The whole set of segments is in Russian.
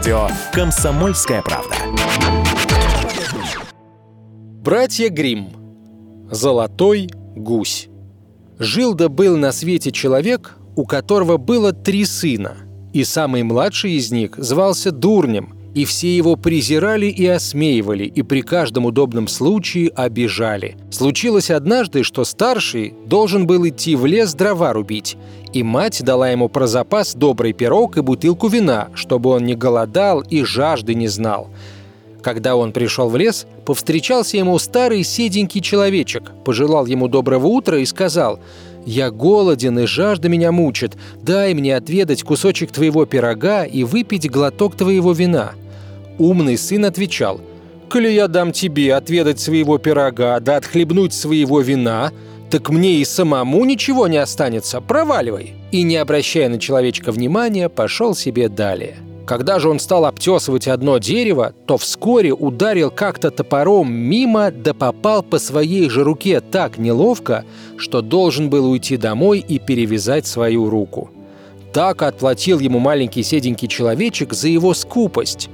Радио «Комсомольская правда». Братья Гримм. Золотой гусь. Жил да был на свете человек, у которого было три сына, и самый младший из них звался Дурнем, и все его презирали и осмеивали, и при каждом удобном случае обижали. Случилось однажды, что старший должен был идти в лес дрова рубить, и мать дала ему про запас добрый пирог и бутылку вина, чтобы он не голодал и жажды не знал – когда он пришел в лес, повстречался ему старый седенький человечек, пожелал ему доброго утра и сказал «Я голоден, и жажда меня мучит. Дай мне отведать кусочек твоего пирога и выпить глоток твоего вина». Умный сын отвечал «Коли я дам тебе отведать своего пирога, да отхлебнуть своего вина, так мне и самому ничего не останется, проваливай!» И, не обращая на человечка внимания, пошел себе далее – когда же он стал обтесывать одно дерево, то вскоре ударил как-то топором мимо, да попал по своей же руке так неловко, что должен был уйти домой и перевязать свою руку. Так отплатил ему маленький седенький человечек за его скупость.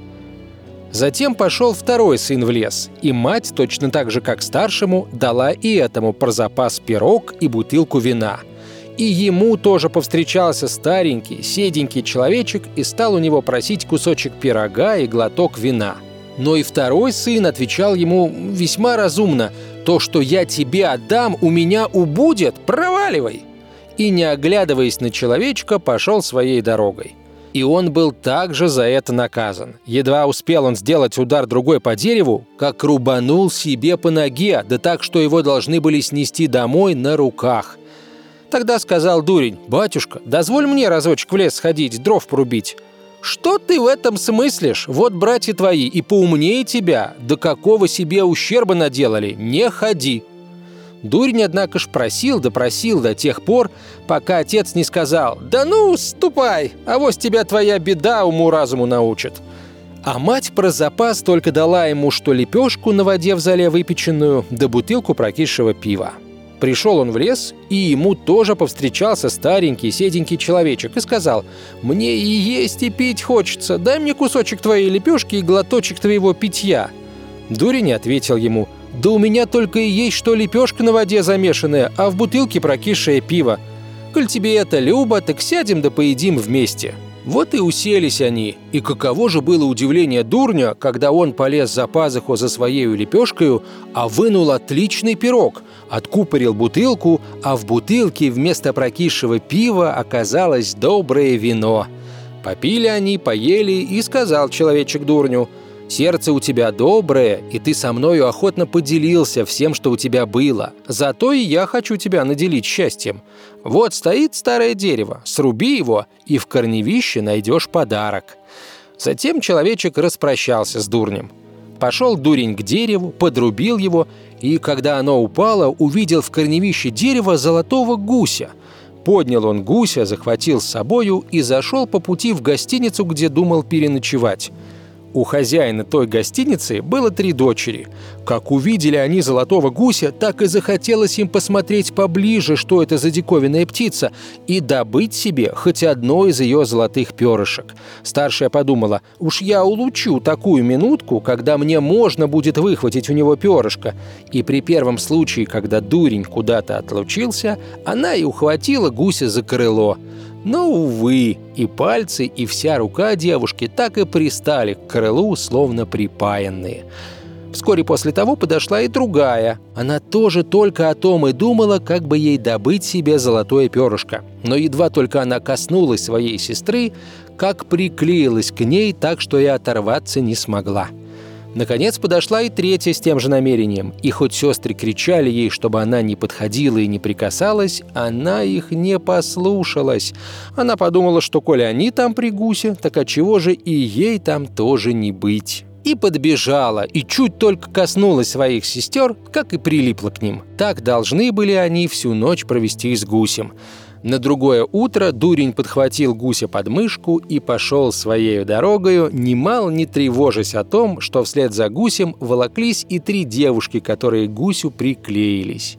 Затем пошел второй сын в лес, и мать, точно так же, как старшему, дала и этому про запас пирог и бутылку вина – и ему тоже повстречался старенький, седенький человечек и стал у него просить кусочек пирога и глоток вина. Но и второй сын отвечал ему весьма разумно «То, что я тебе отдам, у меня убудет, проваливай!» И, не оглядываясь на человечка, пошел своей дорогой. И он был также за это наказан. Едва успел он сделать удар другой по дереву, как рубанул себе по ноге, да так, что его должны были снести домой на руках – Тогда сказал дурень, «Батюшка, дозволь мне разочек в лес сходить, дров порубить». «Что ты в этом смыслишь? Вот братья твои и поумнее тебя, до какого себе ущерба наделали, не ходи». Дурень, однако ж, просил да до тех пор, пока отец не сказал «Да ну, ступай, а вот тебя твоя беда уму-разуму научит». А мать про запас только дала ему что лепешку на воде в зале выпеченную, да бутылку прокисшего пива. Пришел он в лес, и ему тоже повстречался старенький, седенький человечек и сказал, «Мне и есть, и пить хочется. Дай мне кусочек твоей лепешки и глоточек твоего питья». Дурень ответил ему, «Да у меня только и есть что лепешка на воде замешанная, а в бутылке прокисшее пиво. Коль тебе это любо, так сядем да поедим вместе». Вот и уселись они, и каково же было удивление дурня, когда он полез за пазуху за своей лепешкою, а вынул отличный пирог, откупорил бутылку, а в бутылке вместо прокисшего пива оказалось доброе вино. Попили они, поели, и сказал человечек дурню – Сердце у тебя доброе, и ты со мною охотно поделился всем, что у тебя было. Зато и я хочу тебя наделить счастьем. Вот стоит старое дерево, сруби его, и в корневище найдешь подарок». Затем человечек распрощался с дурнем. Пошел дурень к дереву, подрубил его, и, когда оно упало, увидел в корневище дерева золотого гуся. Поднял он гуся, захватил с собою и зашел по пути в гостиницу, где думал переночевать – у хозяина той гостиницы было три дочери. Как увидели они золотого гуся, так и захотелось им посмотреть поближе, что это за диковинная птица, и добыть себе хоть одно из ее золотых перышек. Старшая подумала, уж я улучу такую минутку, когда мне можно будет выхватить у него перышко. И при первом случае, когда дурень куда-то отлучился, она и ухватила гуся за крыло. Но, увы, и пальцы, и вся рука девушки так и пристали к крылу, словно припаянные. Вскоре после того подошла и другая. Она тоже только о том и думала, как бы ей добыть себе золотое перышко. Но едва только она коснулась своей сестры, как приклеилась к ней так, что и оторваться не смогла. Наконец подошла и третья с тем же намерением, и хоть сестры кричали ей, чтобы она не подходила и не прикасалась, она их не послушалась. Она подумала, что коли они там при гусе, так отчего же и ей там тоже не быть и подбежала, и чуть только коснулась своих сестер, как и прилипла к ним. Так должны были они всю ночь провести с гусем. На другое утро дурень подхватил гуся под мышку и пошел своей дорогою, немало не тревожась о том, что вслед за гусем волоклись и три девушки, которые гусю приклеились.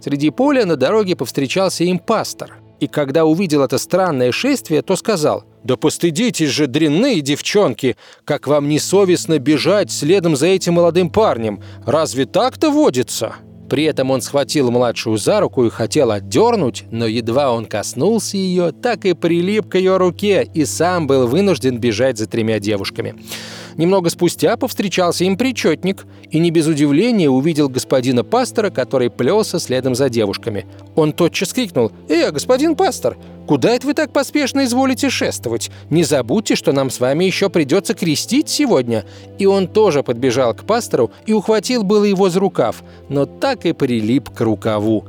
Среди поля на дороге повстречался им пастор. И когда увидел это странное шествие, то сказал «Да постыдитесь же, дрянные девчонки! Как вам несовестно бежать следом за этим молодым парнем! Разве так-то водится?» При этом он схватил младшую за руку и хотел отдернуть, но едва он коснулся ее, так и прилип к ее руке и сам был вынужден бежать за тремя девушками. Немного спустя повстречался им причетник и не без удивления увидел господина пастора, который плелся следом за девушками. Он тотчас крикнул «Э, господин пастор, куда это вы так поспешно изволите шествовать? Не забудьте, что нам с вами еще придется крестить сегодня». И он тоже подбежал к пастору и ухватил было его за рукав, но так и прилип к рукаву.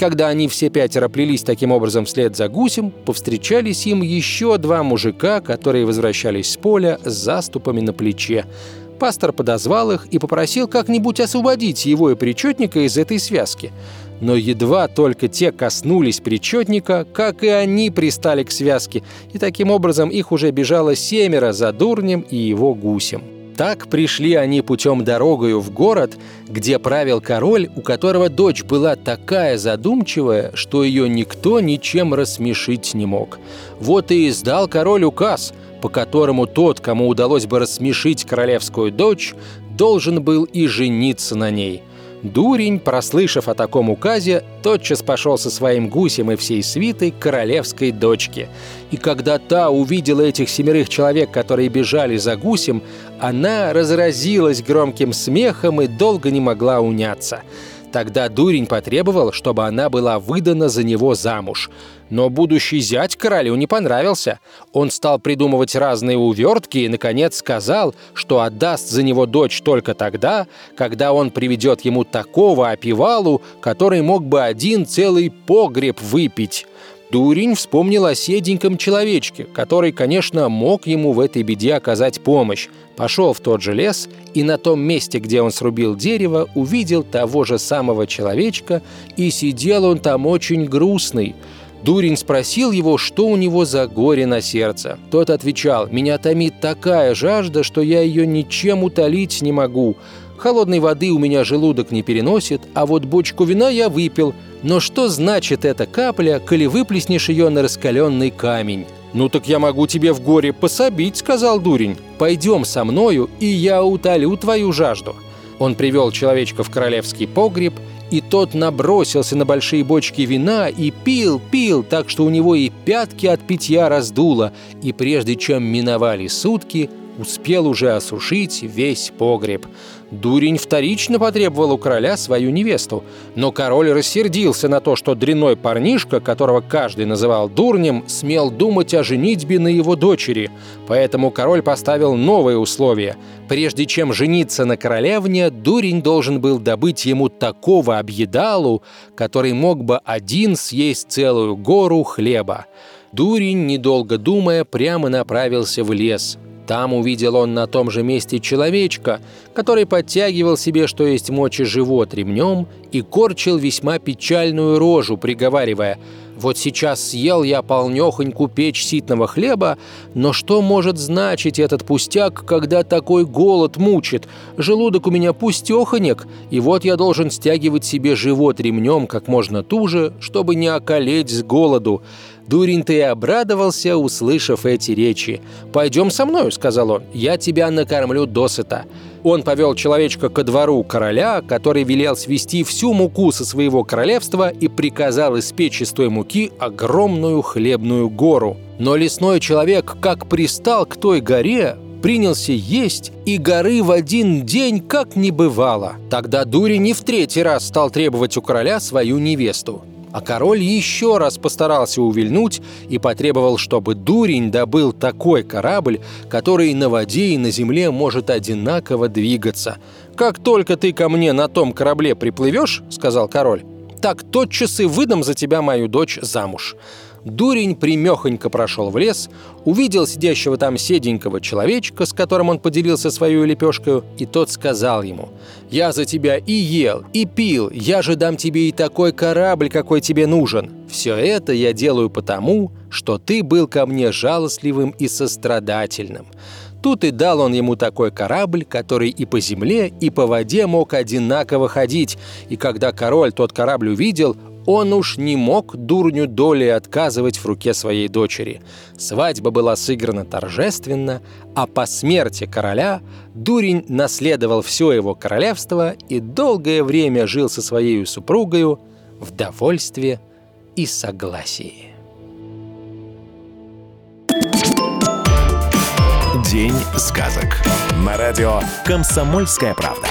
Когда они все пятеро плелись таким образом вслед за гусем, повстречались им еще два мужика, которые возвращались с поля с заступами на плече. Пастор подозвал их и попросил как-нибудь освободить его и причетника из этой связки. Но едва только те коснулись причетника, как и они пристали к связке, и таким образом их уже бежало семеро за дурнем и его гусем. Так пришли они путем дорогою в город, где правил король, у которого дочь была такая задумчивая, что ее никто ничем рассмешить не мог. Вот и издал король указ, по которому тот, кому удалось бы рассмешить королевскую дочь, должен был и жениться на ней – Дурень, прослышав о таком указе, тотчас пошел со своим гусем и всей свитой к королевской дочке. И когда та увидела этих семерых человек, которые бежали за гусем, она разразилась громким смехом и долго не могла уняться. Тогда дурень потребовал, чтобы она была выдана за него замуж. Но будущий зять королю не понравился. Он стал придумывать разные увертки и, наконец, сказал, что отдаст за него дочь только тогда, когда он приведет ему такого опивалу, который мог бы один целый погреб выпить. Дурень вспомнил о седеньком человечке, который, конечно, мог ему в этой беде оказать помощь. Пошел в тот же лес и на том месте, где он срубил дерево, увидел того же самого человечка, и сидел он там очень грустный. Дурень спросил его, что у него за горе на сердце. Тот отвечал, «Меня томит такая жажда, что я ее ничем утолить не могу. Холодной воды у меня желудок не переносит, а вот бочку вина я выпил, но что значит эта капля, коли выплеснешь ее на раскаленный камень? «Ну так я могу тебе в горе пособить», — сказал дурень. «Пойдем со мною, и я утолю твою жажду». Он привел человечка в королевский погреб, и тот набросился на большие бочки вина и пил, пил, так что у него и пятки от питья раздуло, и прежде чем миновали сутки, успел уже осушить весь погреб. Дурень вторично потребовал у короля свою невесту, но король рассердился на то, что дряной парнишка, которого каждый называл дурнем, смел думать о женитьбе на его дочери. Поэтому король поставил новые условия. Прежде чем жениться на королевне, дурень должен был добыть ему такого объедалу, который мог бы один съесть целую гору хлеба. Дурень, недолго думая, прямо направился в лес – там увидел он на том же месте человечка, который подтягивал себе, что есть мочи, живот ремнем и корчил весьма печальную рожу, приговаривая «Вот сейчас съел я полнёхоньку печь ситного хлеба, но что может значить этот пустяк, когда такой голод мучит? Желудок у меня пустёхонек, и вот я должен стягивать себе живот ремнем как можно туже, чтобы не околеть с голоду». Дурень-то и обрадовался, услышав эти речи. «Пойдем со мною», — сказал он, — «я тебя накормлю досыта». Он повел человечка ко двору короля, который велел свести всю муку со своего королевства и приказал испечь из той муки огромную хлебную гору. Но лесной человек, как пристал к той горе, принялся есть, и горы в один день как не бывало. Тогда Дури не в третий раз стал требовать у короля свою невесту. А король еще раз постарался увильнуть и потребовал, чтобы дурень добыл такой корабль, который на воде и на земле может одинаково двигаться. «Как только ты ко мне на том корабле приплывешь, — сказал король, — так тотчас и выдам за тебя мою дочь замуж». Дурень примехонько прошел в лес, увидел сидящего там седенького человечка, с которым он поделился свою лепешкой, и тот сказал ему, «Я за тебя и ел, и пил, я же дам тебе и такой корабль, какой тебе нужен. Все это я делаю потому, что ты был ко мне жалостливым и сострадательным. Тут и дал он ему такой корабль, который и по земле, и по воде мог одинаково ходить. И когда король тот корабль увидел, Он уж не мог дурню доли отказывать в руке своей дочери. Свадьба была сыграна торжественно, а по смерти короля дурень наследовал все его королевство и долгое время жил со своей супругою в довольстве и согласии. День сказок. На радио «Комсомольская правда».